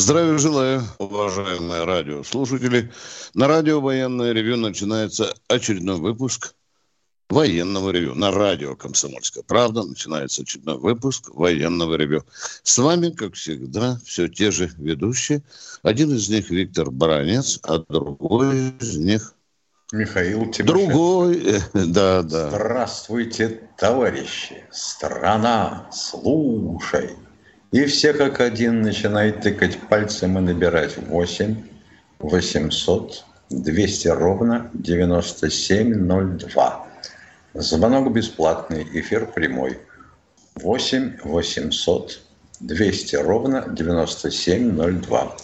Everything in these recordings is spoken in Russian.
Здравия желаю, уважаемые радиослушатели. На радио «Военное ревю» начинается очередной выпуск военного ревю. На радио «Комсомольская правда» начинается очередной выпуск военного ревю. С вами, как всегда, все те же ведущие. Один из них Виктор Баранец, а другой из них Михаил Тимошенко. Другой, да, да. Здравствуйте, товарищи. Страна, слушай. И все как один начинают тыкать пальцем и набирать 8 800 200 ровно 9702. Звонок бесплатный, эфир прямой. 8 800 200 ровно 9702.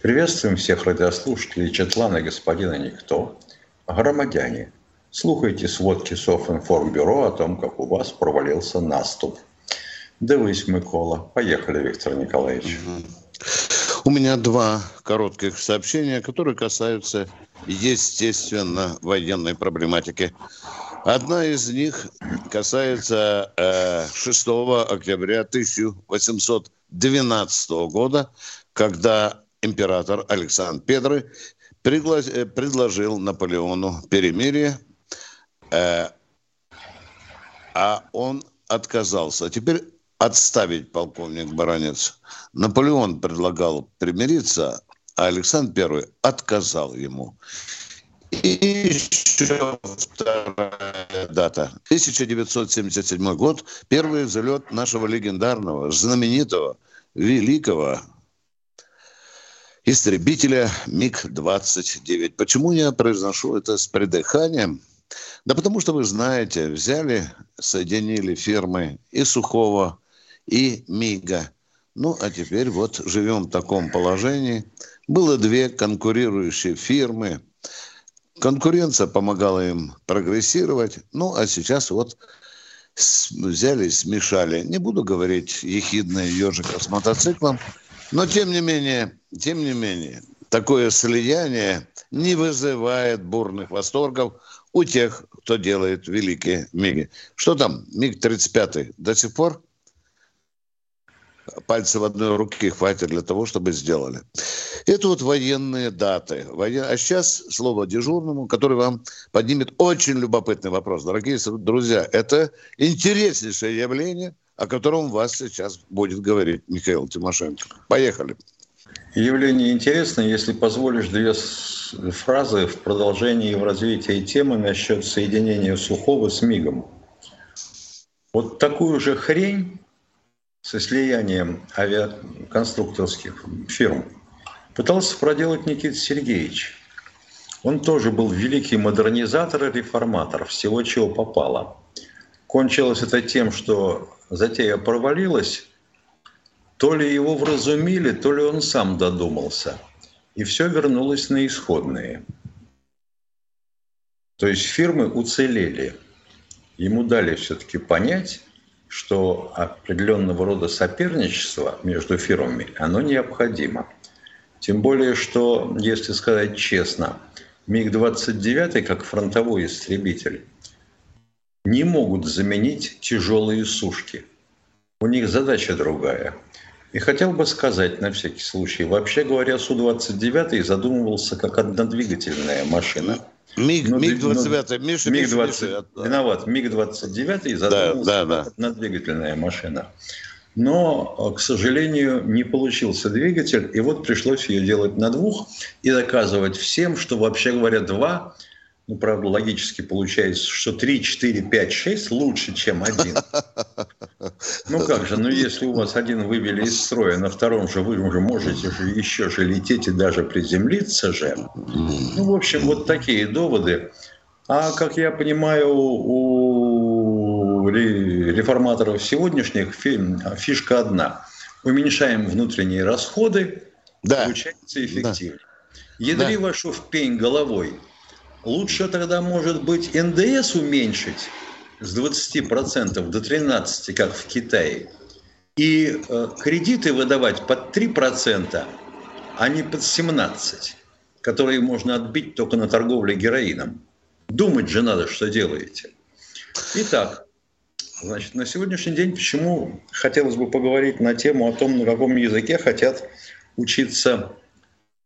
Приветствуем всех радиослушателей Четлана господина Никто. Громадяне, слухайте сводки Софинформбюро о том, как у вас провалился наступ. Дивись, Микола. Поехали, Виктор Николаевич. У меня два коротких сообщения, которые касаются, естественно, военной проблематики. Одна из них касается э, 6 октября 1812 года, когда император Александр Педры пригла- предложил Наполеону перемирие, э, а он отказался. Теперь отставить полковник Баранец. Наполеон предлагал примириться, а Александр I отказал ему. И еще вторая дата. 1977 год. Первый взлет нашего легендарного, знаменитого, великого истребителя МиГ-29. Почему я произношу это с придыханием? Да потому что вы знаете, взяли, соединили фирмы и Сухого, и МиГа. Ну, а теперь вот живем в таком положении. Было две конкурирующие фирмы. Конкуренция помогала им прогрессировать. Ну, а сейчас вот взяли, смешали. Не буду говорить ехидное ежика с мотоциклом, но тем не менее, тем не менее, такое слияние не вызывает бурных восторгов у тех, кто делает великие МиГи. Что там, МиГ-35 до сих пор пальцы в одной руке хватит для того, чтобы сделали. Это вот военные даты. А сейчас слово дежурному, который вам поднимет очень любопытный вопрос. Дорогие друзья, это интереснейшее явление, о котором вас сейчас будет говорить Михаил Тимошенко. Поехали. Явление интересное, если позволишь две фразы в продолжении и в развитии темы насчет соединения Сухого с Мигом. Вот такую же хрень со слиянием авиаконструкторских фирм пытался проделать Никита Сергеевич. Он тоже был великий модернизатор и реформатор всего, чего попало. Кончилось это тем, что затея провалилась, то ли его вразумили, то ли он сам додумался. И все вернулось на исходные. То есть фирмы уцелели. Ему дали все-таки понять, что определенного рода соперничество между фирмами, оно необходимо. Тем более, что, если сказать честно, МиГ-29, как фронтовой истребитель, не могут заменить тяжелые сушки. У них задача другая. И хотел бы сказать на всякий случай, вообще говоря, Су-29 задумывался как однодвигательная машина. МиГ, ну, МиГ-29, ну, Миша, МиГ 20, Миша, виноват, МиГ-29 задумывался да, да, да. однодвигательная машина. Но, к сожалению, не получился двигатель, и вот пришлось ее делать на двух и доказывать всем, что, вообще говоря, два ну, правда, логически получается, что 3, 4, 5, 6 лучше, чем один. Ну как же, ну если у вас один вывели из строя, на втором же вы уже можете же еще же лететь и даже приземлиться же. Ну, в общем, вот такие доводы. А как я понимаю, у реформаторов сегодняшних фишка одна. Уменьшаем внутренние расходы, да. получается эффективнее. Да. Ядри да. вашу в пень головой – лучше тогда, может быть, НДС уменьшить с 20% до 13%, как в Китае, и э, кредиты выдавать под 3%, а не под 17%, которые можно отбить только на торговле героином. Думать же надо, что делаете. Итак, значит, на сегодняшний день почему хотелось бы поговорить на тему о том, на каком языке хотят учиться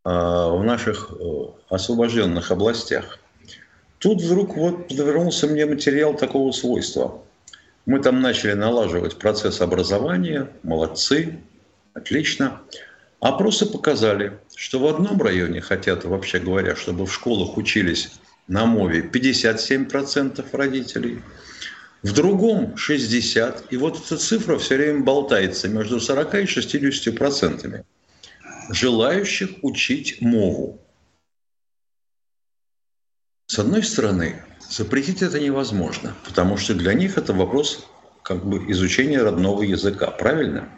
э, в наших э, освобожденных областях. Тут вдруг вот подвернулся мне материал такого свойства. Мы там начали налаживать процесс образования, молодцы, отлично. Опросы показали, что в одном районе хотят, вообще говоря, чтобы в школах учились на мове 57% родителей, в другом 60%. И вот эта цифра все время болтается между 40 и 60% желающих учить мову. С одной стороны, запретить это невозможно, потому что для них это вопрос как бы изучения родного языка, правильно?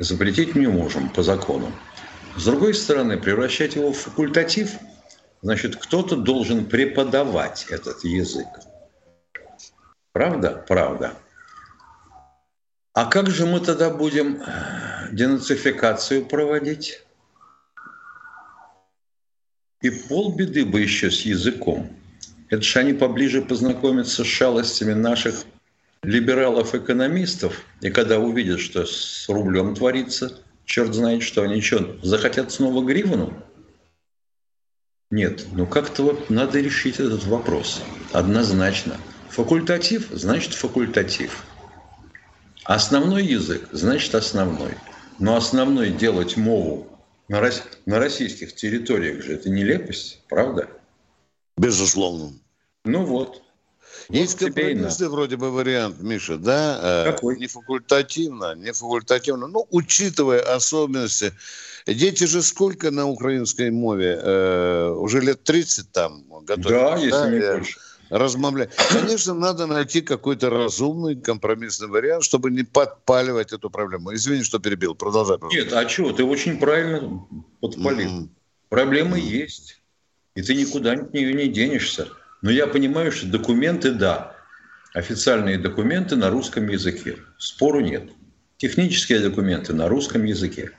Запретить не можем по закону. С другой стороны, превращать его в факультатив, значит, кто-то должен преподавать этот язык. Правда? Правда. А как же мы тогда будем денацификацию проводить? И полбеды бы еще с языком. Это же они поближе познакомятся с шалостями наших либералов-экономистов, и когда увидят, что с рублем творится, черт знает что, они что, захотят снова гривну? Нет, ну как-то вот надо решить этот вопрос. Однозначно. Факультатив значит факультатив. Основной язык значит основной. Но основной делать мову на, рос... на российских территориях же это нелепость, правда? Безусловно. Ну вот. Есть вот компромиссный вроде бы вариант, Миша, да? Э, Какой? Не факультативно, не факультативно. Ну, учитывая особенности. Дети же сколько на украинской мове? Э, уже лет 30 там готовят. Да, если да? не больше размовлять. Конечно, надо найти какой-то разумный компромиссный вариант, чтобы не подпаливать эту проблему. Извини, что перебил. Продолжай. Нет, а что? Ты очень правильно подпалил. Mm-hmm. Проблемы mm-hmm. есть. И ты никуда от нее не денешься. Но я понимаю, что документы, да. Официальные документы на русском языке. Спору нет. Технические документы на русском языке.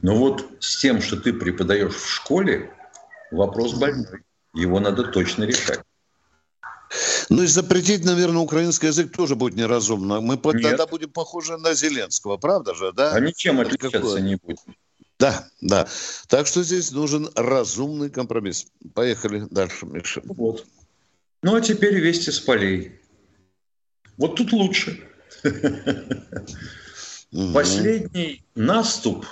Но вот с тем, что ты преподаешь в школе, вопрос больной. Его надо точно решать. Ну и запретить, наверное, украинский язык тоже будет неразумно. Мы Нет. тогда будем похожи на Зеленского, правда же, да? А ничем отличаться Какое? не будет. Да, да. Так что здесь нужен разумный компромисс. Поехали дальше, Миша. Вот. Ну а теперь вести с полей. Вот тут лучше. Последний наступ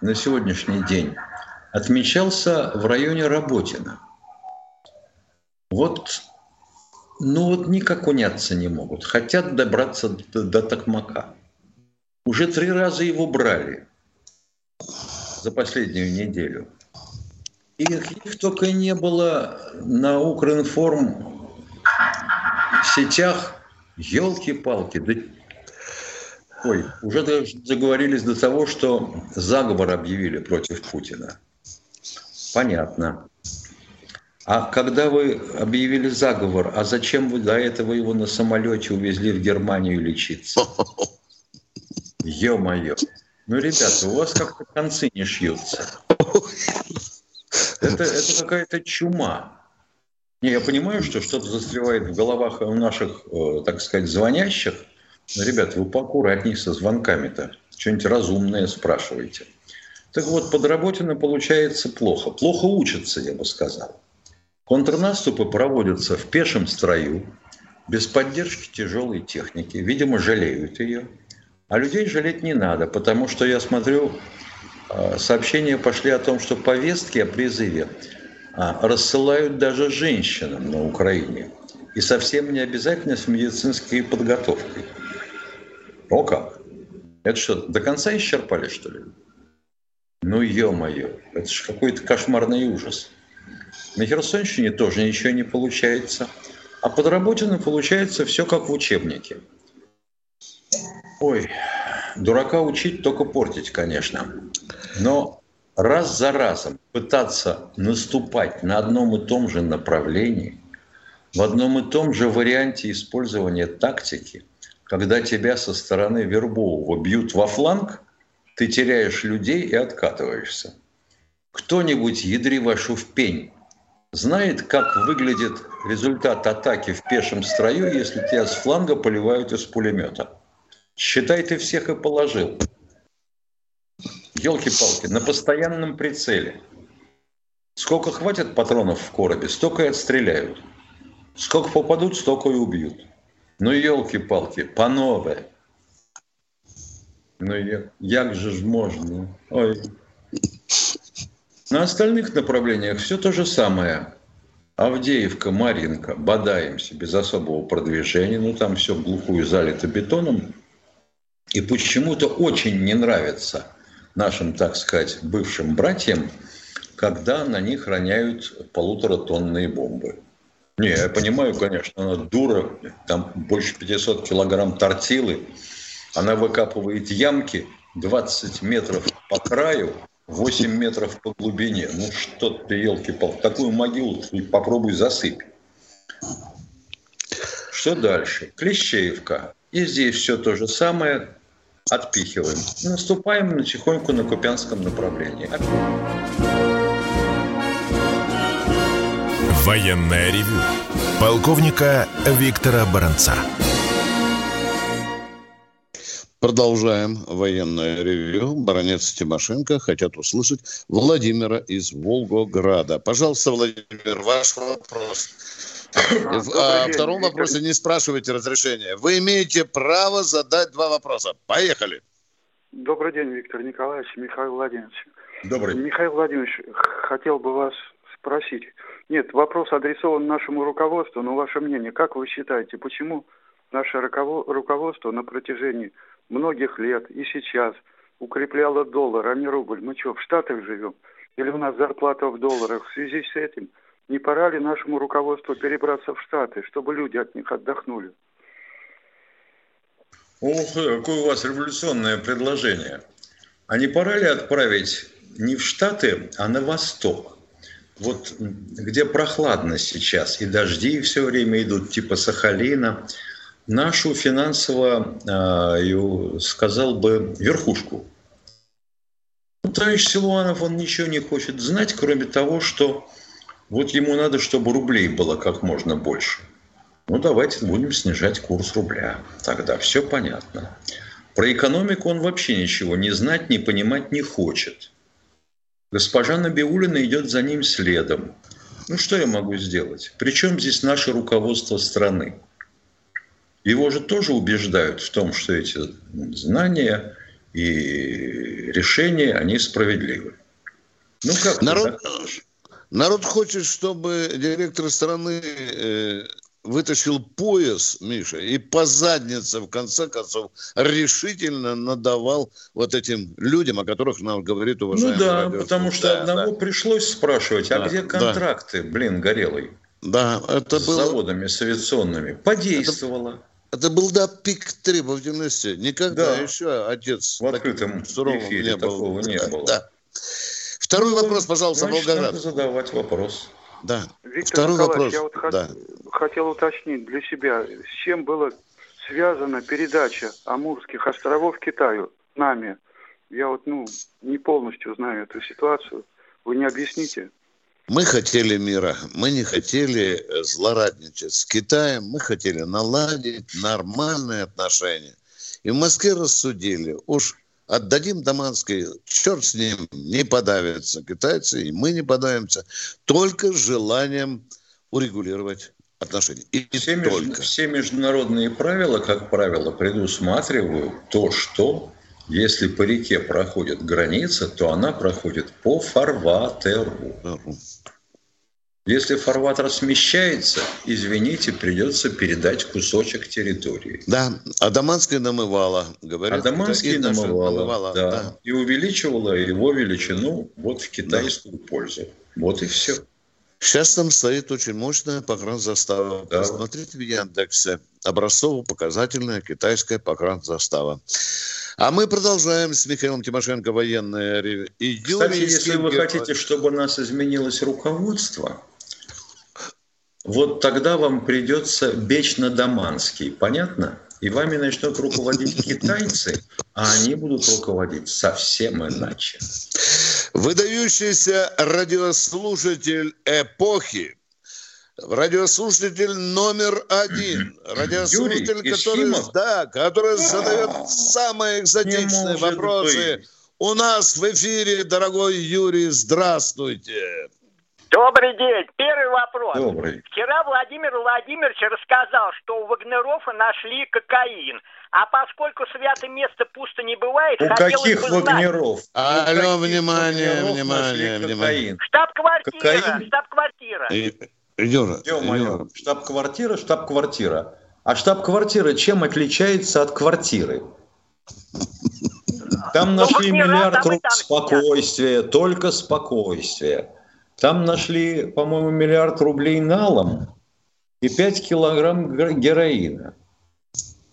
на сегодняшний день отмечался в районе Работина. Вот ну вот никак уняться не могут. Хотят добраться до, до Токмака. Уже три раза его брали за последнюю неделю. И их только не было на Укринформ сетях. Елки-палки. Да... Ой, уже договорились до того, что заговор объявили против Путина. Понятно. А когда вы объявили заговор, а зачем вы до этого его на самолете увезли в Германию лечиться? Ё-моё. Ну, ребята, у вас как-то концы не шьются. Это, это какая-то чума. Не, я понимаю, что что-то застревает в головах у наших, э, так сказать, звонящих. Но, ребята, вы поаккуратнее со звонками-то. Что-нибудь разумное спрашиваете. Так вот, подработано получается плохо. Плохо учатся, я бы сказал. Контрнаступы проводятся в пешем строю, без поддержки тяжелой техники. Видимо, жалеют ее. А людей жалеть не надо, потому что я смотрю, а, сообщения пошли о том, что повестки о призыве а, рассылают даже женщинам на Украине. И совсем не обязательно с медицинской подготовкой. О как! Это что, до конца исчерпали, что ли? Ну, ё-моё, это же какой-то кошмарный ужас. На Херсонщине тоже ничего не получается. А под Работино получается все как в учебнике. Ой, дурака учить, только портить, конечно. Но раз за разом пытаться наступать на одном и том же направлении, в одном и том же варианте использования тактики, когда тебя со стороны Вербового бьют во фланг, ты теряешь людей и откатываешься. Кто-нибудь, ядри вашу в пень, знает, как выглядит результат атаки в пешем строю, если тебя с фланга поливают из пулемета. Считай, ты всех и положил. Елки-палки, на постоянном прицеле. Сколько хватит патронов в коробе, столько и отстреляют. Сколько попадут, столько и убьют. Ну, елки-палки, панове. Ну, як же ж можно? Ой. На остальных направлениях все то же самое. Авдеевка, Маринка, бодаемся без особого продвижения, ну там все глухую залито бетоном. И почему-то очень не нравится нашим, так сказать, бывшим братьям, когда на них роняют полуторатонные бомбы. Не, я понимаю, конечно, она дура, там больше 500 килограмм тортилы, она выкапывает ямки 20 метров по краю, 8 метров по глубине. Ну что ты, елки-палки, такую могилу попробуй засыпь. Что дальше? Клещеевка. И здесь все то же самое. Отпихиваем. Наступаем тихоньку на Купянском направлении. Военная ревю. Полковника Виктора Баранца. Продолжаем военное ревью. Баронец Тимошенко хотят услышать Владимира из Волгограда. Пожалуйста, Владимир, ваш вопрос. А, О втором вопросе не спрашивайте разрешения. Вы имеете право задать два вопроса. Поехали. Добрый день, Виктор Николаевич, Михаил Владимирович. Добрый. Михаил Владимирович, хотел бы вас спросить. Нет, вопрос адресован нашему руководству, но ваше мнение, как вы считаете, почему наше руководство на протяжении многих лет и сейчас укрепляло доллар, а не рубль. Мы что, в Штатах живем? Или у нас зарплата в долларах? В связи с этим не пора ли нашему руководству перебраться в Штаты, чтобы люди от них отдохнули? Ох, какое у вас революционное предложение. А не пора ли отправить не в Штаты, а на восток? Вот где прохладно сейчас, и дожди все время идут, типа Сахалина, нашу финансово, э, сказал бы, верхушку. Ну, товарищ Силуанов, он ничего не хочет знать, кроме того, что вот ему надо, чтобы рублей было как можно больше. Ну, давайте будем снижать курс рубля. Тогда все понятно. Про экономику он вообще ничего не знать, не понимать не хочет. Госпожа Набиулина идет за ним следом. Ну, что я могу сделать? Причем здесь наше руководство страны? Его же тоже убеждают в том, что эти знания и решения, они справедливы. Ну как народ, народ хочет, чтобы директор страны э, вытащил пояс, Миша, и по заднице, в конце концов, решительно надавал вот этим людям, о которых нам говорит уважаемый Ну да, потому что да, одного да. пришлось спрашивать, а да, где контракты, да. блин, Горелый? Да, это с было... заводами с авиационными. Подействовало. Это... Это был, да, пик требовательности. Никогда да. еще отец в открытом эфире не такого не было. Да. Второй ну, вопрос, пожалуйста, значит, Волгоград. Надо задавать вопрос. Да. Виктор Второй вопрос. Я вот да. хотел уточнить для себя, с чем была связана передача Амурских островов Китаю нами. Я вот, ну, не полностью знаю эту ситуацию. Вы не объясните? Мы хотели мира, мы не хотели э, злорадничать с Китаем, мы хотели наладить нормальные отношения. И в Москве рассудили, уж отдадим Даманской, черт с ним, не подавятся китайцы, и мы не подавимся, только желанием урегулировать отношения. И все, только. Меж, все международные правила, как правило, предусматривают то, что если по реке проходит граница, то она проходит по фарватеру. Если фарватер смещается, извините, придется передать кусочек территории. Да, а Даманская намывала, говорят. А Даманская намывала, намывала да, да. И увеличивала его величину вот в китайскую да. пользу. Вот и все. Сейчас там стоит очень мощная погранзастава. Да. Посмотрите в Яндексе. Образцово-показательная китайская погранзастава. А мы продолжаем с Михаилом Тимошенко военное ревью. Кстати, если вы хотите, чтобы у нас изменилось руководство, вот тогда вам придется бечь на Даманский. Понятно? И вами начнут руководить китайцы, а они будут руководить совсем иначе. Выдающийся радиослушатель эпохи, радиослушатель номер один, радиослушатель, Юрий который, да, который задает самые экзотичные вопросы. Быть. У нас в эфире, дорогой Юрий, здравствуйте. Добрый день. Первый вопрос. Добрый. Вчера Владимир Владимирович рассказал, что у Вагнерова нашли кокаин. А поскольку святое место пусто не бывает, у каких бы Вагнеров? Знать. Алло, внимание, внимание, внимание. Штаб-квартира, штаб-квартира. Юра, Юра. Штаб-квартира, штаб-квартира. А штаб-квартира чем отличается от квартиры? Там ну, нашли миллиард рублей спокойствия, только спокойствие. Там нашли, по-моему, миллиард рублей налом и 5 килограмм героина.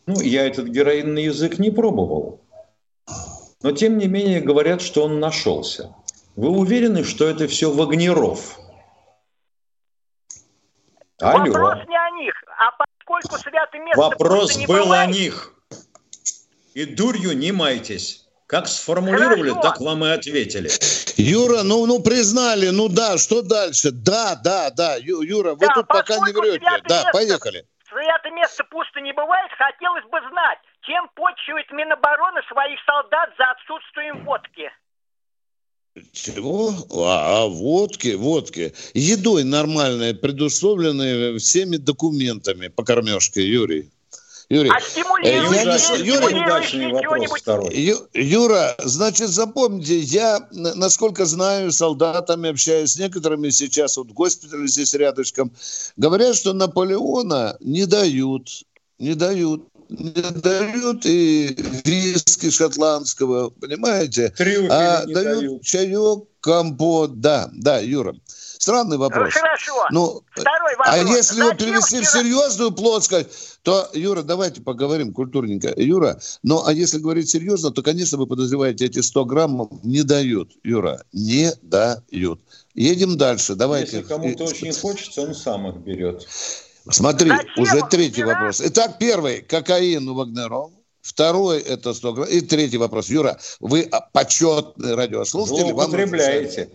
Ну, я этот героин на язык не пробовал. Но, тем не менее, говорят, что он нашелся. Вы уверены, что это все Вагнеров? Алло. Вопрос не о них, а поскольку святое место... Вопрос был бывает... о них. И дурью не майтесь. Как сформулировали, Хорошо. так вам и ответили. Юра, ну, ну признали, ну да, что дальше? Да, да, да, Ю, Юра, вы да, тут пока не врете. Да, место, поехали. Свято место пусто не бывает, хотелось бы знать, чем почивает Минобороны своих солдат за отсутствием водки. Чего? А, а водки, водки. Едой нормальной, предусловленной всеми документами по кормежке, Юрий. Юрий, а стимулирующий, Юрий, Юра, значит, запомните, я, насколько знаю, солдатами общаюсь с некоторыми сейчас, вот в госпитале здесь рядышком, говорят, что Наполеона не дают, не дают не дают и виски шотландского, понимаете? Трюфели а дают, дают чаек, компот, да, да, Юра. Странный вопрос. Хорошо. Ну, Второй а вопрос. А если его перевести в серьезную плоскость, то, Юра, давайте поговорим культурненько. Юра, ну, а если говорить серьезно, то, конечно, вы подозреваете, эти 100 граммов не дают, Юра, не дают. Едем дальше, давайте. Если кому-то очень хочется, он сам их берет. Смотри, Зачем? уже третий вопрос. Итак, первый, кокаин у Вагнерова. Второй – это 100 грамм. И третий вопрос. Юра, вы почетный радиослушатель. Злоупотребляете.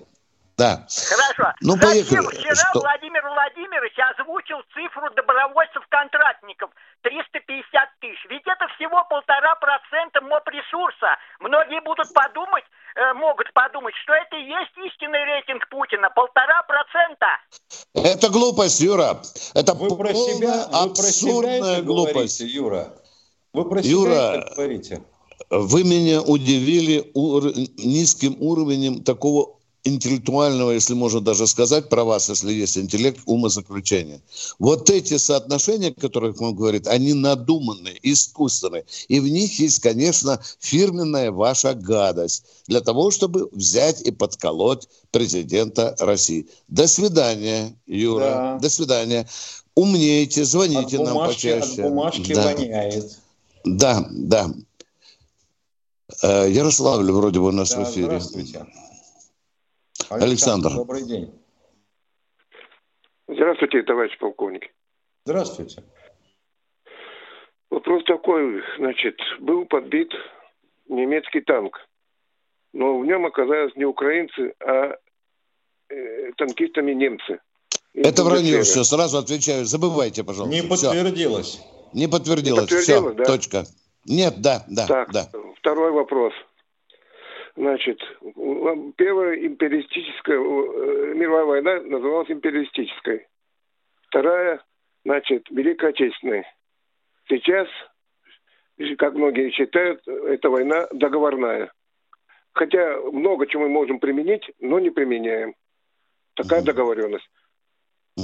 Да. Хорошо. Ну, Зачем поехали. вчера Что? Владимир Владимирович озвучил цифру добровольцев-контрактников 350 тысяч? Ведь это всего полтора процента моп ресурса. Многие будут подумать, э, могут подумать, что это и есть истинный рейтинг Путина. Полтора процента. Это глупость, Юра. Это вы про себя, вы про себя глупость. Говорите, Юра. Вы про Юра, себя говорите. Вы меня удивили ур... низким уровнем такого интеллектуального, если можно даже сказать про вас, если есть интеллект, умозаключения. Вот эти соотношения, о которых он говорит, они надуманные, искусственные. И в них есть, конечно, фирменная ваша гадость для того, чтобы взять и подколоть президента России. До свидания, Юра. Да. До свидания. Умнейте, звоните от нам бумажки, почаще. От бумажки да. воняет. Да, да. Э, Ярославль вроде бы у нас да, в эфире. Здравствуйте. Александр, Александр, добрый день. Здравствуйте, товарищ полковник. Здравствуйте. Вопрос такой, значит, был подбит немецкий танк, но в нем оказались не украинцы, а э, танкистами немцы. Это вранье все, сразу отвечаю, забывайте, пожалуйста. Не подтвердилось. Все. Не подтвердилось, Не подтвердилось все, да? точка. Нет, да, да, так, да. Второй вопрос. Значит, первая империалистическая э, мировая война называлась империалистической. Вторая, значит, Великая Отечественная. Сейчас, как многие считают, эта война договорная. Хотя много чего мы можем применить, но не применяем. Такая договоренность.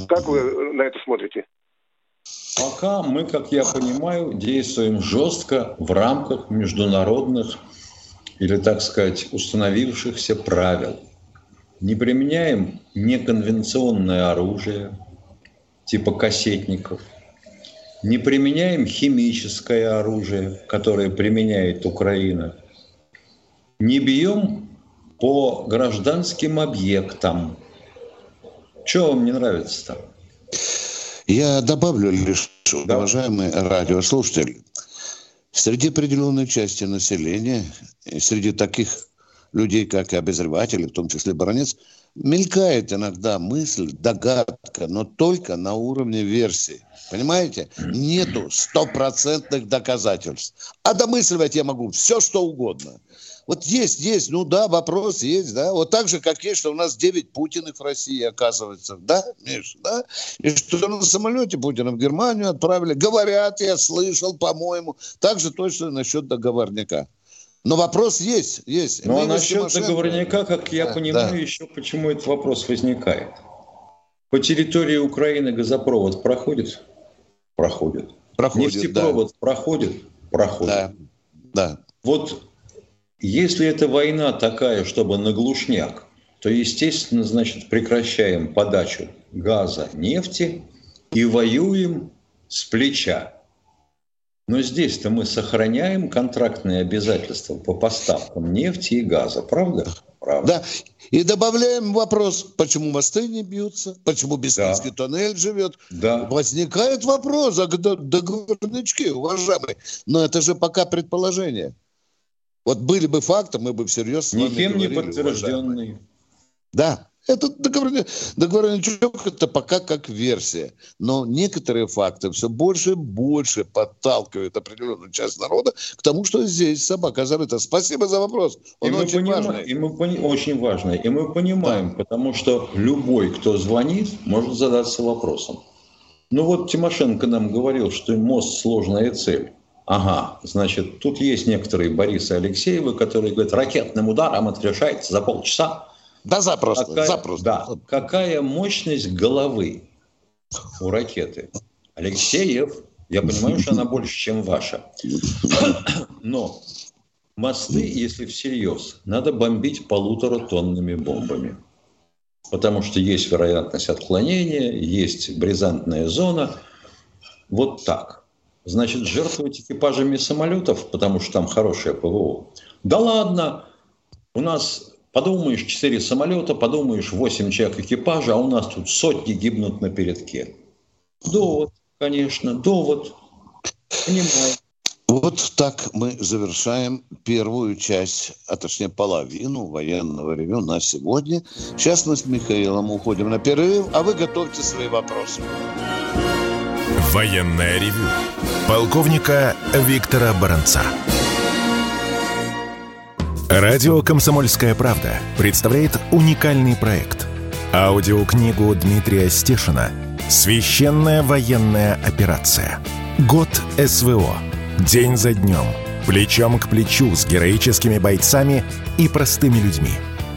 Как вы на это смотрите? Пока мы, как я понимаю, действуем жестко в рамках международных или, так сказать, установившихся правил. не применяем неконвенционное оружие, типа кассетников, не применяем химическое оружие, которое применяет Украина, не бьем по гражданским объектам. Чего вам не нравится-то? Я добавлю лишь, да. уважаемые радиослушатели, среди определенной части населения, среди таких людей, как и обозреватели, в том числе баронец, мелькает иногда мысль, догадка, но только на уровне версии. Понимаете? Нету стопроцентных доказательств. А домысливать я могу все, что угодно. Вот есть, есть, ну да, вопрос есть, да. Вот так же, как есть, что у нас 9 Путиных в России, оказывается, да, Миш, да? И что на самолете Путина в Германию отправили. Говорят, я слышал, по-моему. Так же точно насчет договорника. Но вопрос есть, есть. Ну, а насчет Тимошенко... договорника, как я да, понимаю, да. еще почему этот вопрос возникает. По территории Украины газопровод проходит? Проходит. Проходит, Нефтепровод да. проходит? Проходит. Да, да. Вот если эта война такая, чтобы на глушняк, то, естественно, значит, прекращаем подачу газа, нефти и воюем с плеча. Но здесь-то мы сохраняем контрактные обязательства по поставкам нефти и газа, правда? Правда. Да. И добавляем вопрос, почему мосты не бьются, почему Бескинский да. тоннель живет. Да. Возникает вопрос, а договорнички, уважаемые. Но это же пока предположение. Вот были бы факты, мы бы всерьез с вами Никем не подтвержденные. Да, это договоренный, договорничок это пока как версия. Но некоторые факты все больше и больше подталкивают определенную часть народа к тому, что здесь собака зарыта. Спасибо за вопрос. Он и очень понимаем, важный. И мы пони, очень важный. И мы понимаем, да. потому что любой, кто звонит, может задаться вопросом. Ну вот Тимошенко нам говорил, что мост сложная цель. Ага, значит, тут есть некоторые Борисы Алексеевы, которые говорят, ракетным ударом это решается за полчаса. Да, запросто, какая, запросто. Да, какая мощность головы у ракеты? Алексеев, я понимаю, что она больше, чем ваша. Но мосты, если всерьез, надо бомбить полутора тоннами бомбами. Потому что есть вероятность отклонения, есть бризантная зона. Вот так – значит, жертвовать экипажами самолетов, потому что там хорошее ПВО. Да ладно, у нас, подумаешь, 4 самолета, подумаешь, 8 человек экипажа, а у нас тут сотни гибнут на передке. Довод, конечно, довод. Понимаю. Вот так мы завершаем первую часть, а точнее половину военного ревю на сегодня. Сейчас мы с Михаилом уходим на перерыв, а вы готовьте свои вопросы. Военное ревю полковника Виктора Баранца. Радио «Комсомольская правда» представляет уникальный проект. Аудиокнигу Дмитрия Стешина «Священная военная операция. Год СВО. День за днем. Плечом к плечу с героическими бойцами и простыми людьми –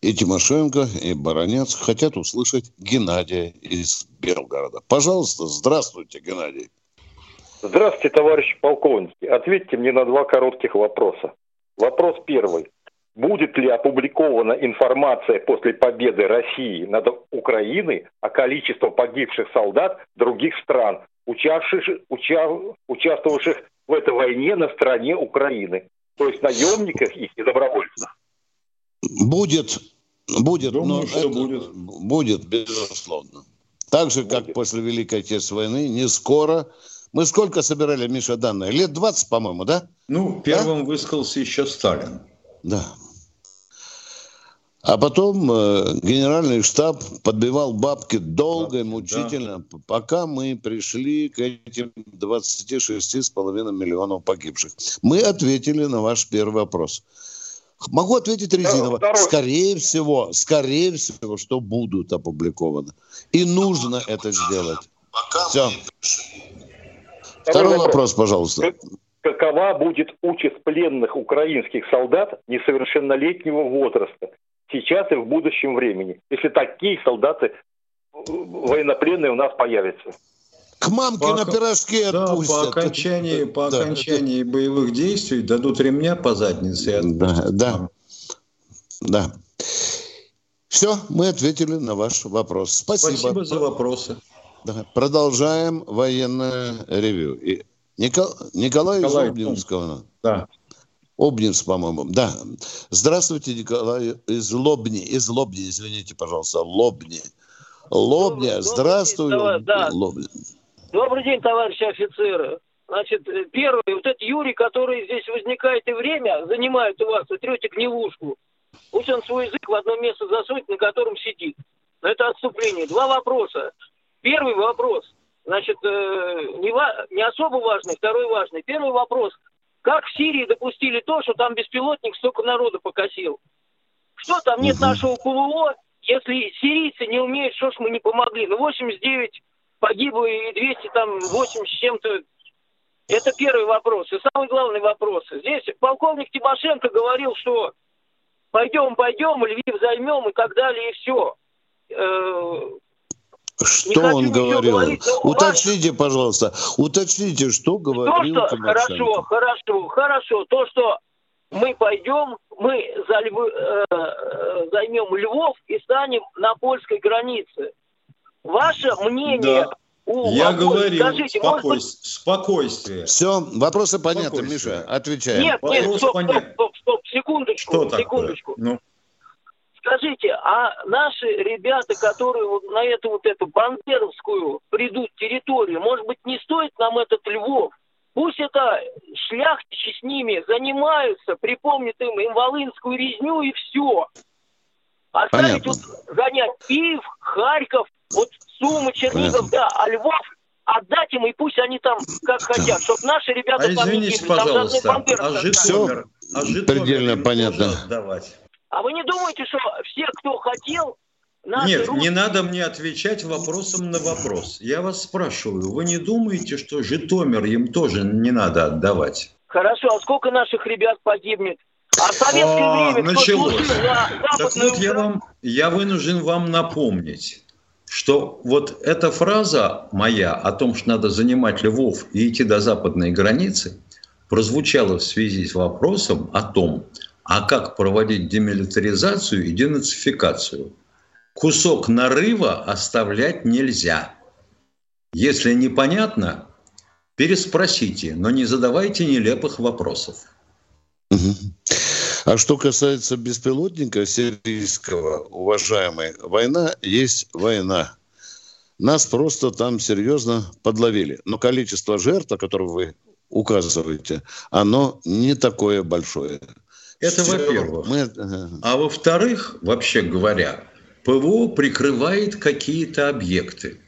и Тимошенко, и Баранец хотят услышать Геннадия из Белгорода. Пожалуйста, здравствуйте, Геннадий. Здравствуйте, товарищи полковники. Ответьте мне на два коротких вопроса. Вопрос первый. Будет ли опубликована информация после победы России над Украиной о количестве погибших солдат других стран, учавших, уча, участвовавших в этой войне на стороне Украины? То есть наемниках и добровольцах? Будет, будет, Думаю, но что это будет. Будет, безусловно. Так же, как будет. после Великой Отечественной войны, не скоро. Мы сколько собирали, Миша, данные? Лет 20, по-моему, да? Ну, первым да? высказался еще Сталин. Да. А потом э, генеральный штаб подбивал бабки долго и мучительно, да. пока мы пришли к этим 26,5 миллионов погибших. Мы ответили на ваш первый вопрос. Могу ответить резиново. Второй. Скорее всего, скорее всего, что будут опубликованы. И нужно это сделать. Все. Второй вопрос, пожалуйста. Какова будет участь пленных украинских солдат несовершеннолетнего возраста сейчас и в будущем времени, если такие солдаты э, военнопленные у нас появятся? К мамке по, на пирожке да, отпустят. По окончании, по да. окончании боевых действий дадут ремня по заднице и отпустят. Да, да. да. Все, мы ответили на ваш вопрос. Спасибо. Спасибо за вопросы. Да. Продолжаем военное ревю. И Никол... Николай, Николай из Обнинского. Да. Обнинск, по-моему. Да. Здравствуйте, Николай из Лобни. Из Лобни, извините, пожалуйста. Лобни. Лобня, здравствуй. День, да. Лобня. Добрый день, товарищи офицеры. Значит, первый, вот этот Юрий, который здесь возникает и время, занимает у вас, вы трете гнилушку. Пусть он свой язык в одно место засунет, на котором сидит. Но это отступление. Два вопроса. Первый вопрос, значит, э, не, ва- не особо важный, второй важный. Первый вопрос. Как в Сирии допустили то, что там беспилотник столько народу покосил? Что там нет нашего ПВО? Если сирийцы не умеют, что ж мы не помогли? Ну, 89 погибло и 200 там 8 с чем-то. Это первый вопрос. И самый главный вопрос. Здесь полковник Тимошенко говорил, что пойдем, пойдем, Львив займем и так далее, и все. Э, что он говорил? Говорить, уточните, пожалуйста, уточните, что говорил то, что, Хорошо, хорошо, хорошо. То, что мы пойдем, мы за Львы, э, э, займем Львов и станем на польской границе. Ваше мнение... Да. У Я говорил, Скажите, спокой... быть... спокойствие. Все, вопросы понятны, Миша, отвечаем. Нет, нет, стоп, стоп, стоп, стоп, секундочку, Что секундочку. Ну? Скажите, а наши ребята, которые вот на эту вот эту бандеровскую придут территорию, может быть, не стоит нам этот Львов? Пусть это шляхтичи с ними занимаются, припомнят им, им волынскую резню и все. Оставить Понятно. вот занять Киев, Харьков, вот Сумы, Чернигов, Понятно. да, а Львов отдать им, и пусть они там как хотят, чтобы наши ребята а там извините, не пожалуйста, там а Житомир, а Житомир предельно понятно. Давать. А вы не думаете, что все, кто хотел, Нет, русские... не надо мне отвечать вопросом на вопрос. Я вас спрашиваю, вы не думаете, что Житомир им тоже не надо отдавать? Хорошо, а сколько наших ребят погибнет? А в советское а, время началось. так вот я, вам, я вынужден вам напомнить, что вот эта фраза моя о том, что надо занимать Львов и идти до западной границы, прозвучала в связи с вопросом о том, а как проводить демилитаризацию и денацификацию. Кусок нарыва оставлять нельзя. Если непонятно, переспросите, но не задавайте нелепых вопросов. А что касается беспилотника сирийского, уважаемый, война есть война. Нас просто там серьезно подловили. Но количество жертв, о которых вы указываете, оно не такое большое. Это во-первых. Мы... А во-вторых, вообще говоря, ПВО прикрывает какие-то объекты.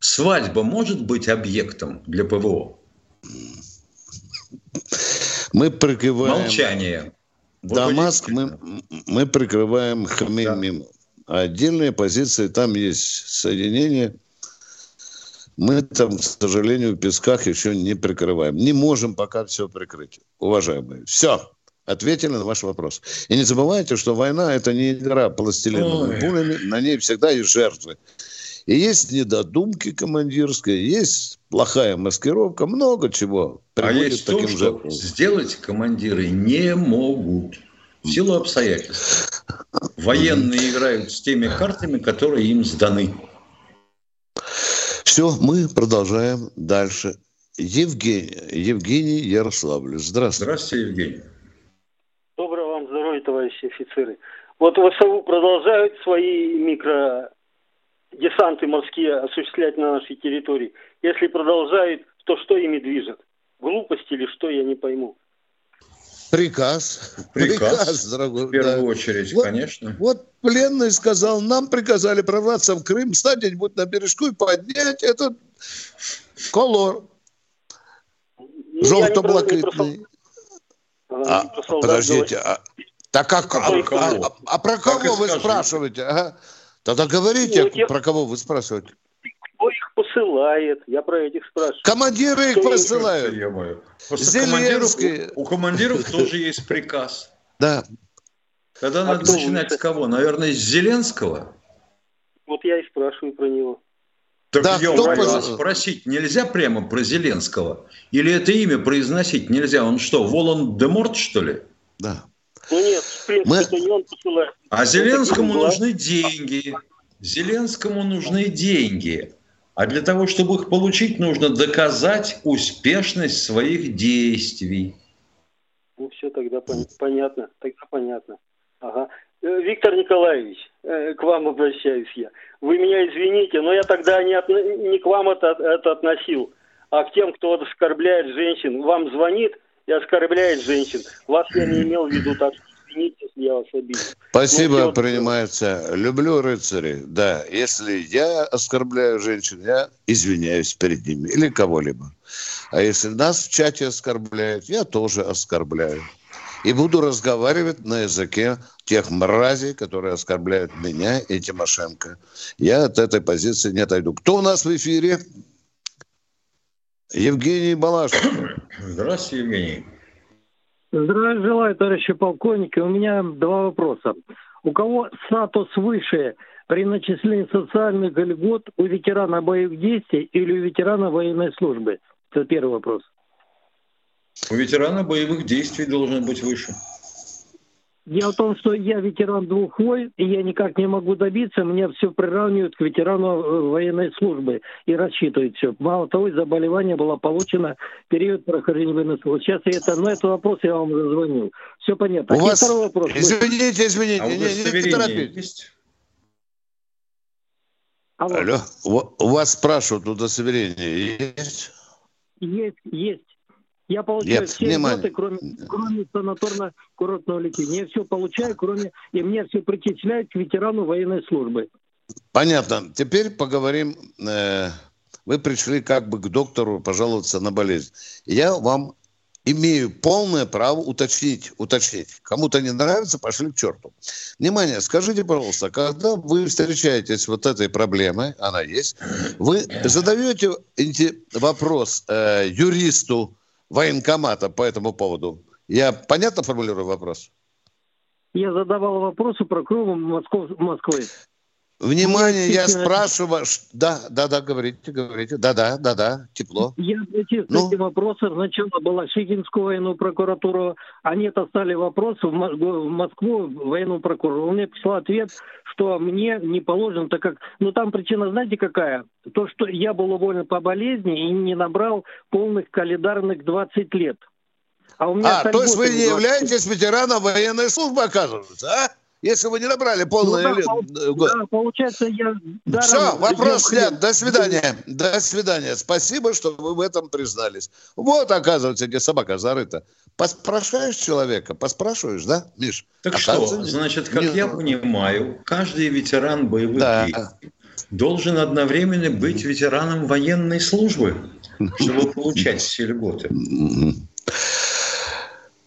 Свадьба может быть объектом для ПВО? Мы прикрываем... Молчание. Вот Дамаск мы, мы прикрываем Хамеймим. Да. А отдельные позиции, там есть соединения. Мы там, к сожалению, в песках еще не прикрываем. Не можем пока все прикрыть, уважаемые. Все ответили на ваш вопрос. И не забывайте, что война – это не игра пластилиновыми пулями, на ней всегда есть жертвы. И есть недодумки командирские, есть плохая маскировка, много чего приводит а есть таким то, жертвам. сделать командиры не могут в силу обстоятельств. Военные играют с теми картами, которые им сданы. Все, мы продолжаем дальше. Евгений, Евгений Ярославлевич, здравствуйте. Здравствуйте, Евгений товарищи офицеры. Вот ВСУ продолжают свои микродесанты морские осуществлять на нашей территории. Если продолжают, то что ими движет? Глупость или что, я не пойму. Приказ. Приказ, Приказ дорогой. В первую да. очередь, вот, конечно. Вот пленный сказал, нам приказали прорваться в Крым, стать где-нибудь на бережку и поднять этот колор. Ну, Желто-блакитный. А, подождите, а, Так как, а, а, а, а про кого вы спрашиваете? Ага. Тогда говорите, ну, про кого вы спрашиваете. Кто посылает? Я про этих спрашиваю. Командиры их посылают. Зеленский. У командиров тоже есть приказ. Да. Тогда надо начинать с кого? Наверное, с Зеленского? Вот я и спрашиваю про него. Так да, ё а спросить нельзя прямо про Зеленского? Или это имя произносить нельзя? Он что, Волан-де-Морт, что ли? Да. Ну нет, в принципе, Мы... не он посылает. А Зеленскому нужны деньги. Зеленскому нужны деньги. А для того, чтобы их получить, нужно доказать успешность своих действий. Ну все, тогда понятно. Тогда понятно. Ага. Э, Виктор Николаевич, э, к вам обращаюсь я. Вы меня извините, но я тогда не, от, не к вам это, это относил, а к тем, кто оскорбляет женщин. Вам звонит и оскорбляет женщин. Вас я не имел в виду, так извините, если я вас обидел. Спасибо, ну, принимается. Люблю рыцарей. Да, если я оскорбляю женщин, я извиняюсь перед ними или кого-либо. А если нас в чате оскорбляют, я тоже оскорбляю и буду разговаривать на языке тех мразей, которые оскорбляют меня и Тимошенко. Я от этой позиции не отойду. Кто у нас в эфире? Евгений Балашов. Здравствуйте, Евгений. Здравия желаю, товарищи полковники. У меня два вопроса. У кого статус выше при начислении социальных льгот у ветерана боевых действий или у ветерана военной службы? Это первый вопрос. У ветерана боевых действий должен быть выше. Дело в том, что я ветеран двух войн, и я никак не могу добиться, меня все приравнивают к ветерану э, военной службы и рассчитывают все. Мало того, заболевание было получено в период прохождения военной службы. Сейчас я это, на этот вопрос я вам зазвонил. Все понятно. У и вас... второй вопрос. Извините, извините, а не, не, не торопитесь. Алло. Алло. У вас спрашивают, удостоверение есть? Есть, есть. Я получаю Нет, все внимание. льготы, кроме, кроме санаторно-курортного лечения. Я все получаю, кроме... И мне все причисляют к ветерану военной службы. Понятно. Теперь поговорим... Э, вы пришли как бы к доктору пожаловаться на болезнь. Я вам имею полное право уточнить, уточнить. Кому-то не нравится, пошли к черту. Внимание, скажите, пожалуйста, когда вы встречаетесь вот этой проблемой, она есть, вы задаете вопрос э, юристу, военкомата по этому поводу. Я понятно формулирую вопрос? Я задавал вопросы прокурору Москвы. Москвы. Внимание, я спрашиваю, да, да, да, говорите, говорите, да, да, да, да, тепло. Я эти, ну? эти вопросы сначала была Шигинскую военную прокуратуру, они отослали вопросы в Москву, в военную прокуратуру. Он мне прислал ответ, что мне не положено, так как, ну там причина, знаете какая? То, что я был уволен по болезни и не набрал полных календарных 20 лет. А, у меня а то есть вы не являетесь ветераном военной службы, оказывается, а? Если вы не набрали полное ну, да, лет. Да, получается, я... Все, вопрос снят. До свидания. До свидания. Спасибо, что вы в этом признались. Вот, оказывается, где собака зарыта. Поспрашиваешь человека? Поспрашиваешь, да, Миш? Так что, значит, как не... я понимаю, каждый ветеран боевых да. действий должен одновременно быть ветераном военной службы, чтобы получать все льготы.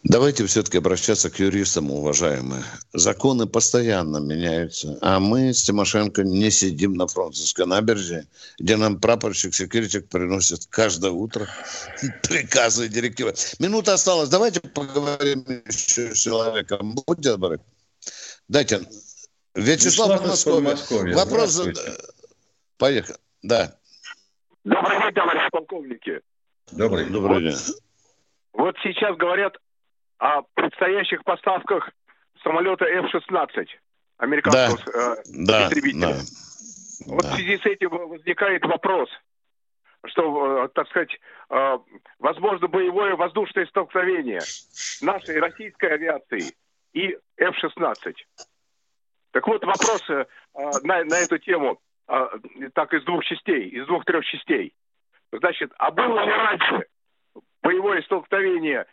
Давайте все-таки обращаться к юристам, уважаемые. Законы постоянно меняются, а мы с Тимошенко не сидим на фронтовской набережной, где нам прапорщик, секретик приносит каждое утро приказы и директивы. Минута осталась. Давайте поговорим еще с человеком. Будьте добры. Дайте. Вячеслав, Вячеслав Москве. Вопрос. Поехали. Да. Добрый день, товарищи полковники. Добрый. Добрый день. Вот сейчас говорят о предстоящих поставках самолета F-16 американского да, э, да, истребителя. Да, вот да. в связи с этим возникает вопрос, что, э, так сказать, э, возможно боевое воздушное столкновение нашей российской авиации и F-16. Так вот, вопрос э, на, на эту тему, так из двух частей, из двух-трех частей. Значит, а было ли раньше боевое столкновение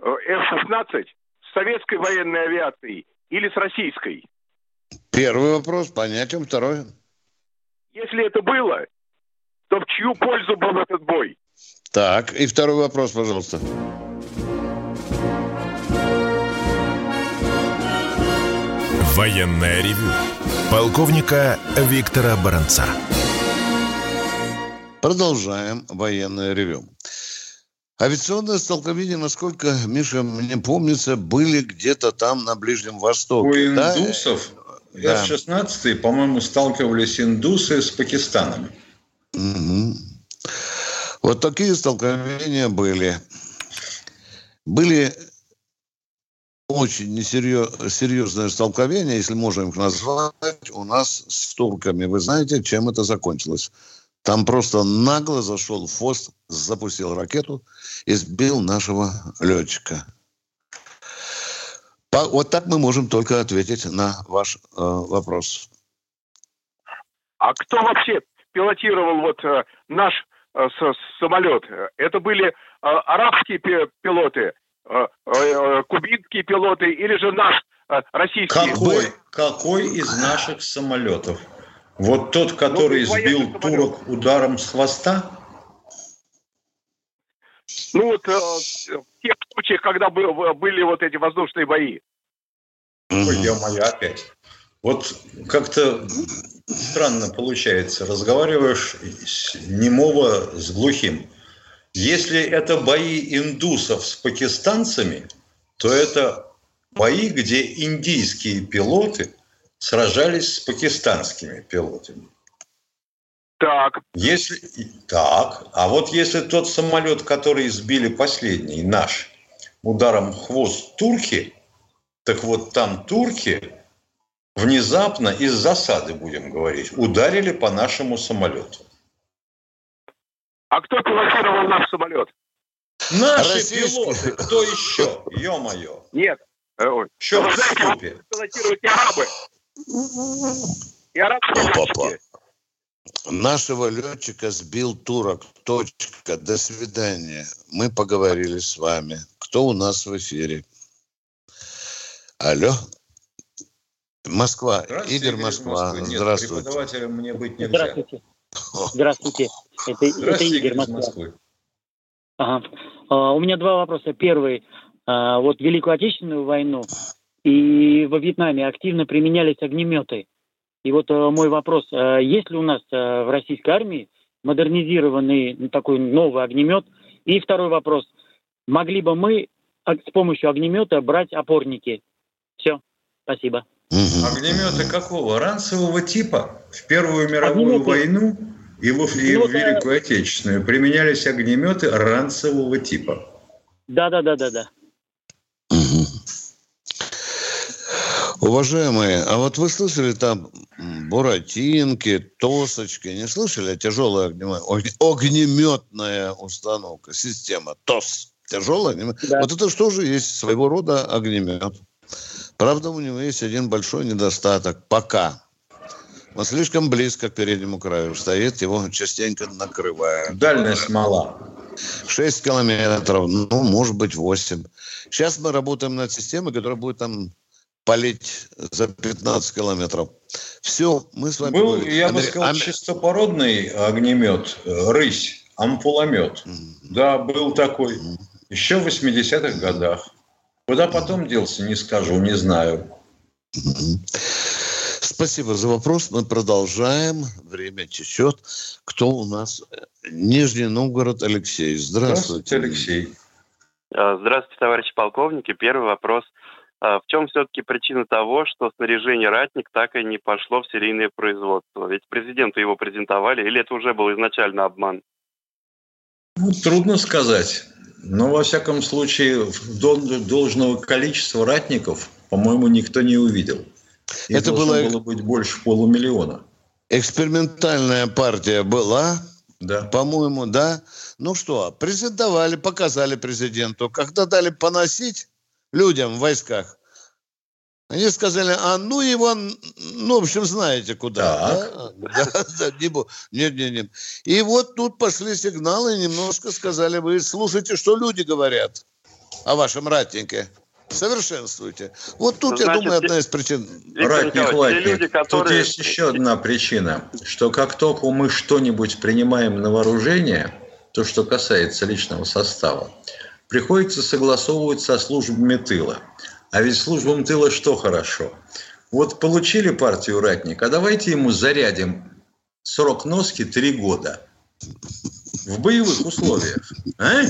F-16 с советской военной авиацией или с российской? Первый вопрос понятен, второй. Если это было, то в чью пользу был этот бой? Так, и второй вопрос, пожалуйста. Военное ревю полковника Виктора Баранца. Продолжаем военное ревю. Авиационные столкновения, насколько, Миша, мне помнится, были где-то там на Ближнем Востоке. У индусов да? F-16, по-моему, сталкивались индусы с Пакистаном. Угу. Вот такие столкновения были. Были очень несерьезное столкновение, если можем их назвать, у нас с турками. Вы знаете, чем это закончилось? Там просто нагло зашел ФОС, запустил ракету и сбил нашего летчика. Вот так мы можем только ответить на ваш э, вопрос. А кто вообще пилотировал вот э, наш э, с, самолет? Это были э, арабские пилоты, э, э, кубинские пилоты или же наш э, российский? Какой, какой из наших самолетов? Вот тот, который ну, сбил турок ударом с хвоста? Ну вот э, в тех случаях, когда был, были вот эти воздушные бои. Ой, я моя опять. Вот как-то странно получается. Разговариваешь с немого с глухим. Если это бои индусов с пакистанцами, то это бои, где индийские пилоты сражались с пакистанскими пилотами. Так. Если так, а вот если тот самолет, который сбили последний, наш, ударом в хвост турки, так вот там турки внезапно из засады, будем говорить, ударили по нашему самолету. А кто пилотировал наш самолет? Наши Российский. пилоты. Кто еще? Ё-моё. Нет. Что в ступе? Пилотировать арабы. И арабские Нашего летчика сбил турок. Точка. До свидания. Мы поговорили с вами. Кто у нас в эфире? Алло. Москва. Игорь Москва. Нет, Здравствуйте. Преподавателем мне быть нельзя. Здравствуйте. Здравствуйте. Это, это Игорь Москва. Москвы. Ага. А, у меня два вопроса. Первый. А, вот Великую Отечественную войну и во Вьетнаме активно применялись огнеметы. И вот а, мой вопрос. А, есть ли у нас а, в российской армии модернизированный ну, такой новый огнемет? И второй вопрос. Могли бы мы с помощью огнемета брать опорники? Все. Спасибо. Огнеметы какого? Ранцевого типа? В Первую мировую Огнеметы. войну и в, и в Великую Отечественную применялись огнеметы ранцевого типа. Да, да, да, да, да. Уважаемые, а вот вы слышали там буратинки, тосочки, не слышали? Тяжелая огнеметная установка, система ТОС. Тяжелая огнемет. Да. Вот это что же есть своего рода огнемет. Правда, у него есть один большой недостаток. Пока. Он слишком близко к переднему краю стоит, его частенько накрывает. Дальность мала. 6 километров, ну, может быть, 8. Сейчас мы работаем над системой, которая будет там палить за 15 километров. Все, мы с вами... Был, я бы сказал, Амер... чистопородный огнемет, э, рысь, ампуломет. Mm-hmm. Да, был такой. Еще в 80-х годах. Куда потом делся, не скажу, не знаю. Спасибо за вопрос. Мы продолжаем. Время течет. Кто у нас? Нижний Новгород Алексей. Здравствуйте. Здравствуйте, Алексей. А, здравствуйте, товарищи полковники. Первый вопрос. А, в чем все-таки причина того, что снаряжение «Ратник» так и не пошло в серийное производство? Ведь президенту его презентовали, или это уже был изначально обман? Ну, трудно сказать. Но, во всяком случае, должного количества ратников, по-моему, никто не увидел. Их Это было... было быть больше полумиллиона. Экспериментальная партия была, да. по-моему, да. Ну что, презентовали, показали президенту. Когда дали поносить людям в войсках, они сказали, а ну его, ну, в общем, знаете куда. Да? Да, да, не, нет, нет, нет. И вот тут пошли сигналы, немножко сказали, вы слушайте, что люди говорят о вашем ратнике. Совершенствуйте. Вот тут, Значит, я думаю, одна из причин. Люди, которые... Тут есть еще одна причина, что как только мы что-нибудь принимаем на вооружение, то, что касается личного состава, приходится согласовывать со службами тыла. А ведь службам тыла что хорошо? Вот получили партию «Ратник», а давайте ему зарядим срок носки три года в боевых условиях. А?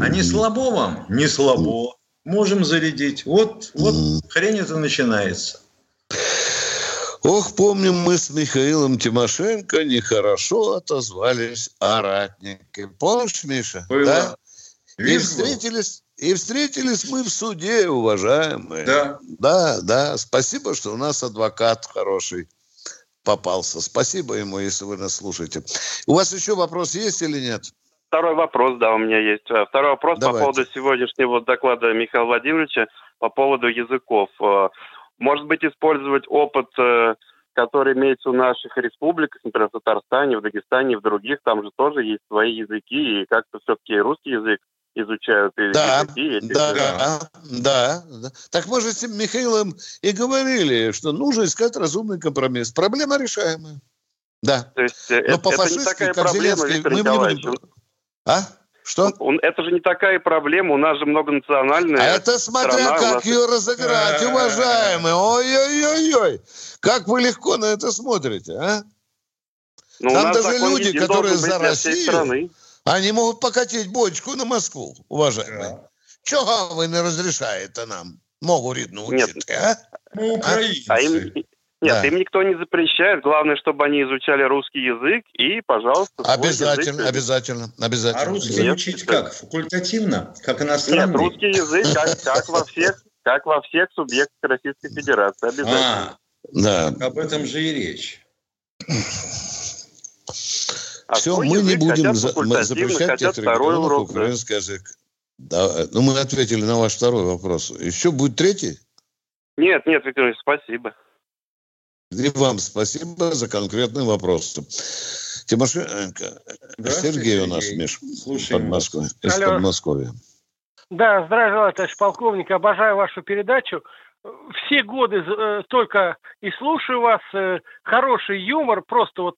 А не слабо вам? Не слабо. Можем зарядить. Вот, вот хрень это начинается. Ох, помним мы с Михаилом Тимошенко нехорошо отозвались о ратнике. Помнишь, Миша? Было. Да? И встретились, и встретились мы в суде, уважаемые. Да. Да, да. Спасибо, что у нас адвокат хороший попался. Спасибо ему, если вы нас слушаете. У вас еще вопрос есть или нет? Второй вопрос, да, у меня есть. Э, второй вопрос Давайте. по поводу сегодняшнего доклада Михаила Владимировича по поводу языков. Э, может быть, использовать опыт, э, который имеется у наших республик, например, в Татарстане, в Дагестане, в других, там же тоже есть свои языки, и как-то все-таки русский язык изучают и да, языки. Эти да, да, да, да. Так мы же с Михаилом и говорили, что нужно искать разумный компромисс. Проблема решаемая. Да. То есть Но это, по это не такая проблема, Виктор мы Николаевич. Будем... А? Что? Он, это же не такая проблема, у нас же многонациональная А это смотря страна, как нас... ее разыграть, уважаемые. Ой-ой-ой-ой. Как вы легко на это смотрите, а? Ну, Там даже люди, которые за Россию, они могут покатить бочку на Москву, уважаемые. Да. Чего вы не разрешаете нам? Могу рідну учити, а? Мы украинцы. А им, нет, да. им никто не запрещает. Главное, чтобы они изучали русский язык и, пожалуйста, Обязательно, язык. обязательно, обязательно. А русский Нет, учить как? Факультативно? Как иностранный? Нет, русский язык как, как, во, всех, как во всех субъектах Российской Федерации. Обязательно. А, да. об этом же и речь. А Все, мы не будем за, запрещать тех регионов украинский язык. Да, ну, мы ответили на ваш второй вопрос. Еще будет третий? Нет, нет, Виктор спасибо. И вам спасибо за конкретный вопрос. Тимошенко. Сергей у нас, Миш, Слушаем Подмосковье, из Алло. Подмосковья. Да, здравия товарищ полковник. Обожаю вашу передачу. Все годы э, только и слушаю вас. Э, хороший юмор, просто вот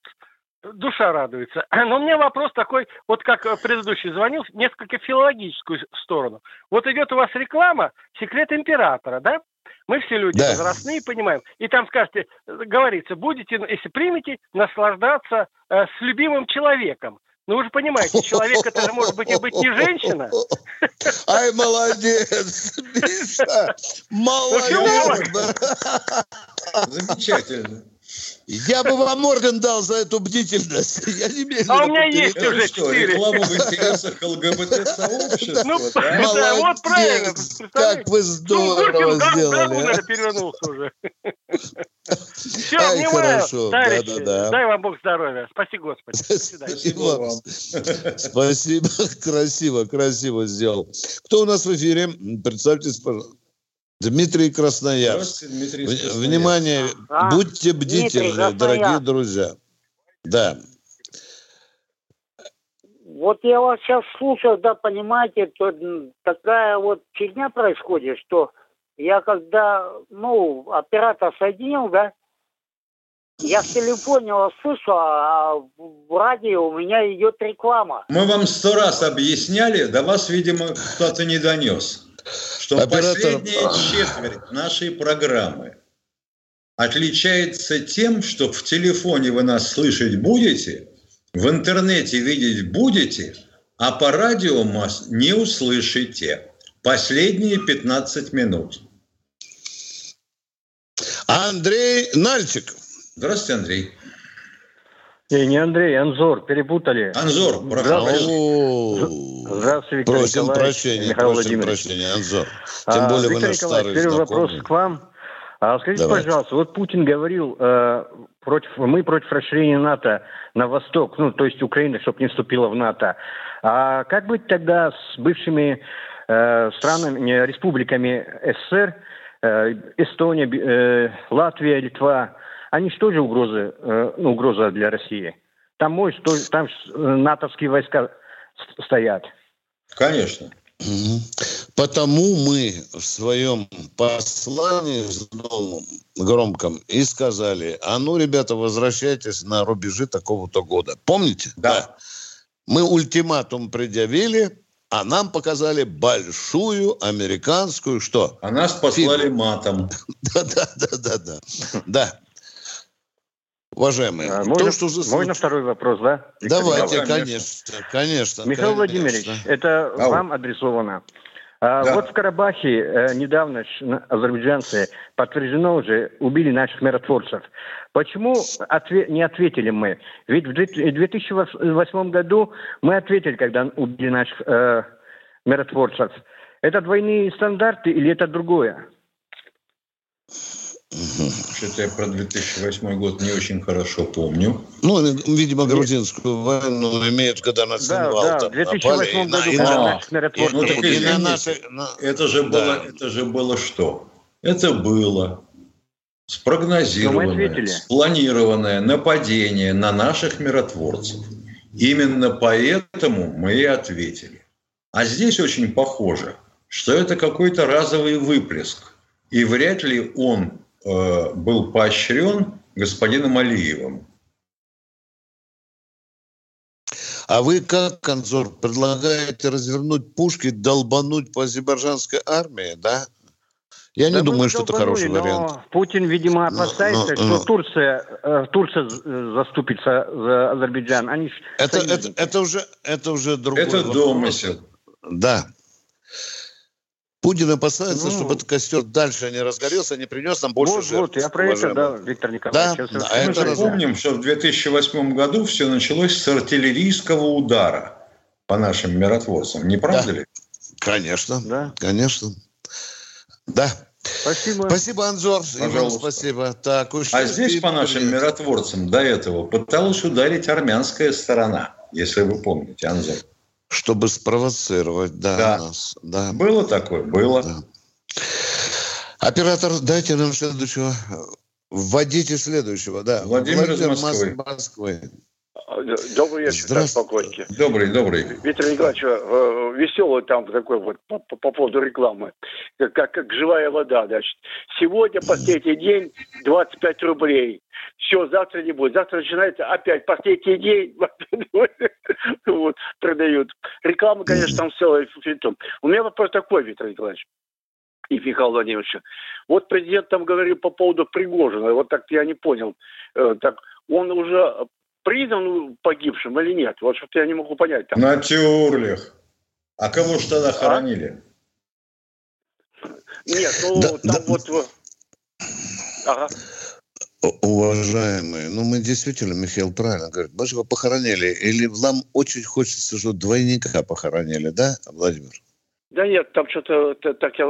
душа радуется. Но у меня вопрос такой, вот как предыдущий звонил, несколько филологическую сторону. Вот идет у вас реклама «Секрет императора», да? Мы все люди да. возрастные, понимаем. И там скажете, говорится, будете, если примете, наслаждаться э, с любимым человеком. Ну, вы же понимаете, человек это же может быть и быть не женщина. Ай, молодец, Миша! Молодец! Замечательно. Я бы вам орден дал за эту бдительность. Я не А у меня есть уже четыре. Рекламу в интересах ЛГБТ-сообщества. Ну, да, вот правильно. Как вы здорово сделали. перевернулся уже. Все, внимаю. Товарищи, дай вам Бог здоровья. Спасибо, Господи. Спасибо вам. Спасибо. Красиво, красиво сделал. Кто у нас в эфире? Представьтесь, пожалуйста. Дмитрий Красноярск. Дмитрий Красноярск. Внимание, а, будьте бдительны, дорогие друзья. Да. Вот я вас сейчас слушаю, да, понимаете, то такая вот фигня происходит, что я когда, ну, оператор соединил, да, я в телефоне вас слышу, а в радио у меня идет реклама. Мы вам сто раз объясняли, до вас, видимо, кто-то не донес что Оператор... последняя четверть нашей программы отличается тем, что в телефоне вы нас слышать будете, в интернете видеть будете, а по радио нас не услышите. Последние 15 минут. Андрей Нальчик. Здравствуйте, Андрей. Не, не Андрей, Анзор, перепутали. Анзор, Здравствуйте, Здравствуйте Виктор просим Николаевич, прощения, Михаил просим Владимирович. прощения, Анзор. Тем а, более Виктор вы наш Николаевич, старый первый знакомый. вопрос к вам. А скажите, Давайте. пожалуйста, вот Путин говорил, э, против, мы против расширения НАТО на восток, ну, то есть Украины, чтобы не вступила в НАТО. А как быть тогда с бывшими э, странами, республиками СССР, э, Эстония, э, Латвия, Литва? Они же тоже угрозы, э, ну, угроза для России. Там, мой, там э, натовские войска стоят. Конечно. Потому мы в своем послании новом, громком и сказали, а ну, ребята, возвращайтесь на рубежи такого-то года. Помните? Да. да. Мы ультиматум предъявили, а нам показали большую американскую что? А нас послали Фильм. матом. Да-да-да-да-да. Да. Уважаемые, а, можно, то, что уже... можно второй вопрос, да? Виктор Давайте, Николаевич? конечно, конечно. Михаил конечно. Владимирович, это Ау. вам адресовано. А, да. Вот в Карабахе э, недавно азербайджанцы подтверждено уже убили наших миротворцев. Почему отве- не ответили мы? Ведь в 2008 году мы ответили, когда убили наших э, миротворцев. Это двойные стандарты или это другое? Что-то я про 2008 год не очень хорошо помню. Ну, видимо, грузинскую войну имеют, когда на Цинвал да, да, в 2008 году, и, когда на, и, ну, так, и на наши, на... Это, же да. было, это же было что? Это было спрогнозированное, спланированное нападение на наших миротворцев. Именно поэтому мы и ответили. А здесь очень похоже, что это какой-то разовый выплеск. И вряд ли он Э, был поощрен господином Алиевым. А вы как, Конзор, предлагаете развернуть пушки, долбануть по азербайджанской армии, да? Я да не думаю, что это хороший вариант. Путин, видимо, опасается, но, но, что Турция, э, Турция заступится за Азербайджан. Они это, это, это, уже, это уже другой Это вопрос. домысел. Да. Путин опасается, ну, чтобы этот костер дальше не разгорелся, не принес нам больше вот, жертв. Вот, я про это, да, Виктор Николаевич. Да, да, Мы же помним, что в 2008 году все началось с артиллерийского удара по нашим миротворцам. Не правда да. ли? Конечно, да. конечно. Да. Спасибо. Спасибо, Анзор. Пожалуйста. Спасибо. Так, а здесь по нашим миротворцам до этого пыталась ударить армянская сторона, если вы помните, Анзор чтобы спровоцировать да, да. нас. Да. Было такое? Было. Да. Оператор, дайте нам следующего. Вводите следующего, да. Владимир, Владимир из Москвы. Москвы. Добрый вечер, Здравствуйте. Добрый, добрый. Виктор Николаевич, э, веселый там такой вот по, по, по поводу рекламы, как, как живая вода, значит. Сегодня последний день 25 рублей. Все, завтра не будет. Завтра начинается опять последний день. вот, продают. Реклама, конечно, там целая фитом. У меня вопрос такой, Виктор Николаевич и Михаил Владимирович. Вот президент там говорил по поводу Пригожина. Вот так я не понял. Э, так он уже признан погибшим или нет? Вот что-то я не могу понять. Там. На тюрлях. А кого же тогда а? хоронили? Нет, ну да, там да. вот... Ага. Уважаемые, ну мы действительно, Михаил правильно говорит, мы же его похоронили, или вам очень хочется, что двойника похоронили, да, Владимир? Да нет, там что-то так я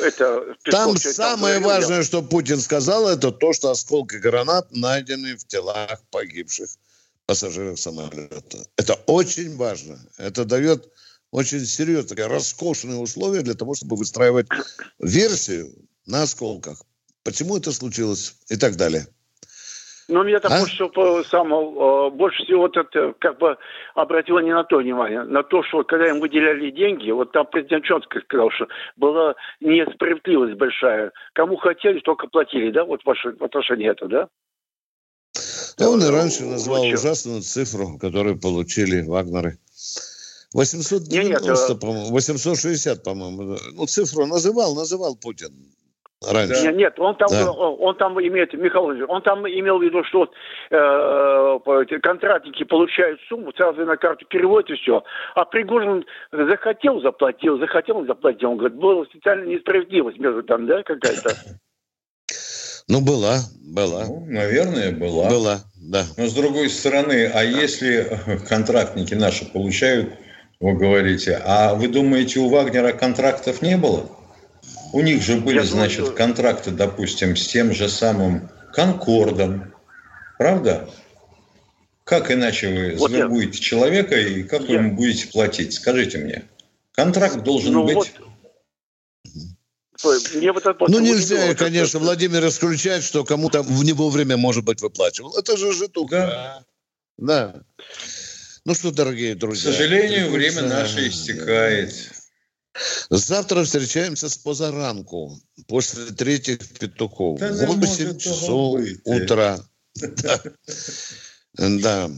это... Там самое там важное, что Путин сказал, это то, что осколки гранат найдены в телах погибших пассажиров самолета. Это очень важно. Это дает очень серьезные, роскошные условия для того, чтобы выстраивать версию на осколках. Почему это случилось и так далее. Но меня так а? больше всего, самого, больше всего вот это как бы обратило не на то внимание, на то, что когда им выделяли деньги, вот там президент Чонский сказал, что была несправедливость большая. Кому хотели, только платили, да, вот в отношении этого, да? Да он и раньше назвал Лучше. ужасную цифру, которую получили Вагнеры. 890, по-моему, 860, по-моему. Ну, цифру называл, называл Путин раньше. Нет, нет, он там, да. он, он там имеет, Михаил он там имел в виду, что э, контрактники получают сумму, сразу на карту переводят и все. А Пригожин захотел, заплатил, захотел, заплатил. Он говорит, была специальная несправедливость между там, да, какая-то. Ну, была, была. Ну, наверное, была. Была, да. Но с другой стороны, а если контрактники наши получают, вы говорите, а вы думаете, у Вагнера контрактов не было? У них же были, Я значит, думаю, контракты, допустим, с тем же самым Конкордом. Правда? Как иначе вы вот завербуете я... человека и как я... вы ему будете платить? Скажите мне. Контракт должен ну, быть... Вот... Мне вот это ну, нельзя, конечно, это... Владимир исключает, что кому-то в него время, может быть, выплачивал. Это же житуха. Да. да. Ну что, дорогие друзья. К сожалению, время наше истекает. Завтра встречаемся с позаранку, после третьих петухов. Да 8 часов утра. Да. да.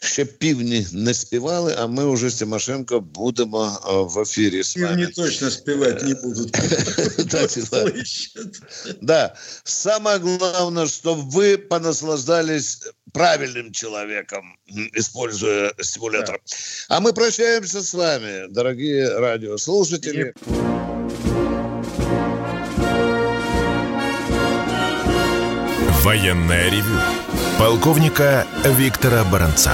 ще півні не співали, а ми уже з Тимошенко будемо в ефірі з вами. Півні точно співати не будуть. Да. Самое главное, чтобы вы понаслаждались правильным человеком, используя стимулятор. А мы прощаемся с вами, дорогие радиослушатели. Военная ревю. Полковника Виктора Баранца.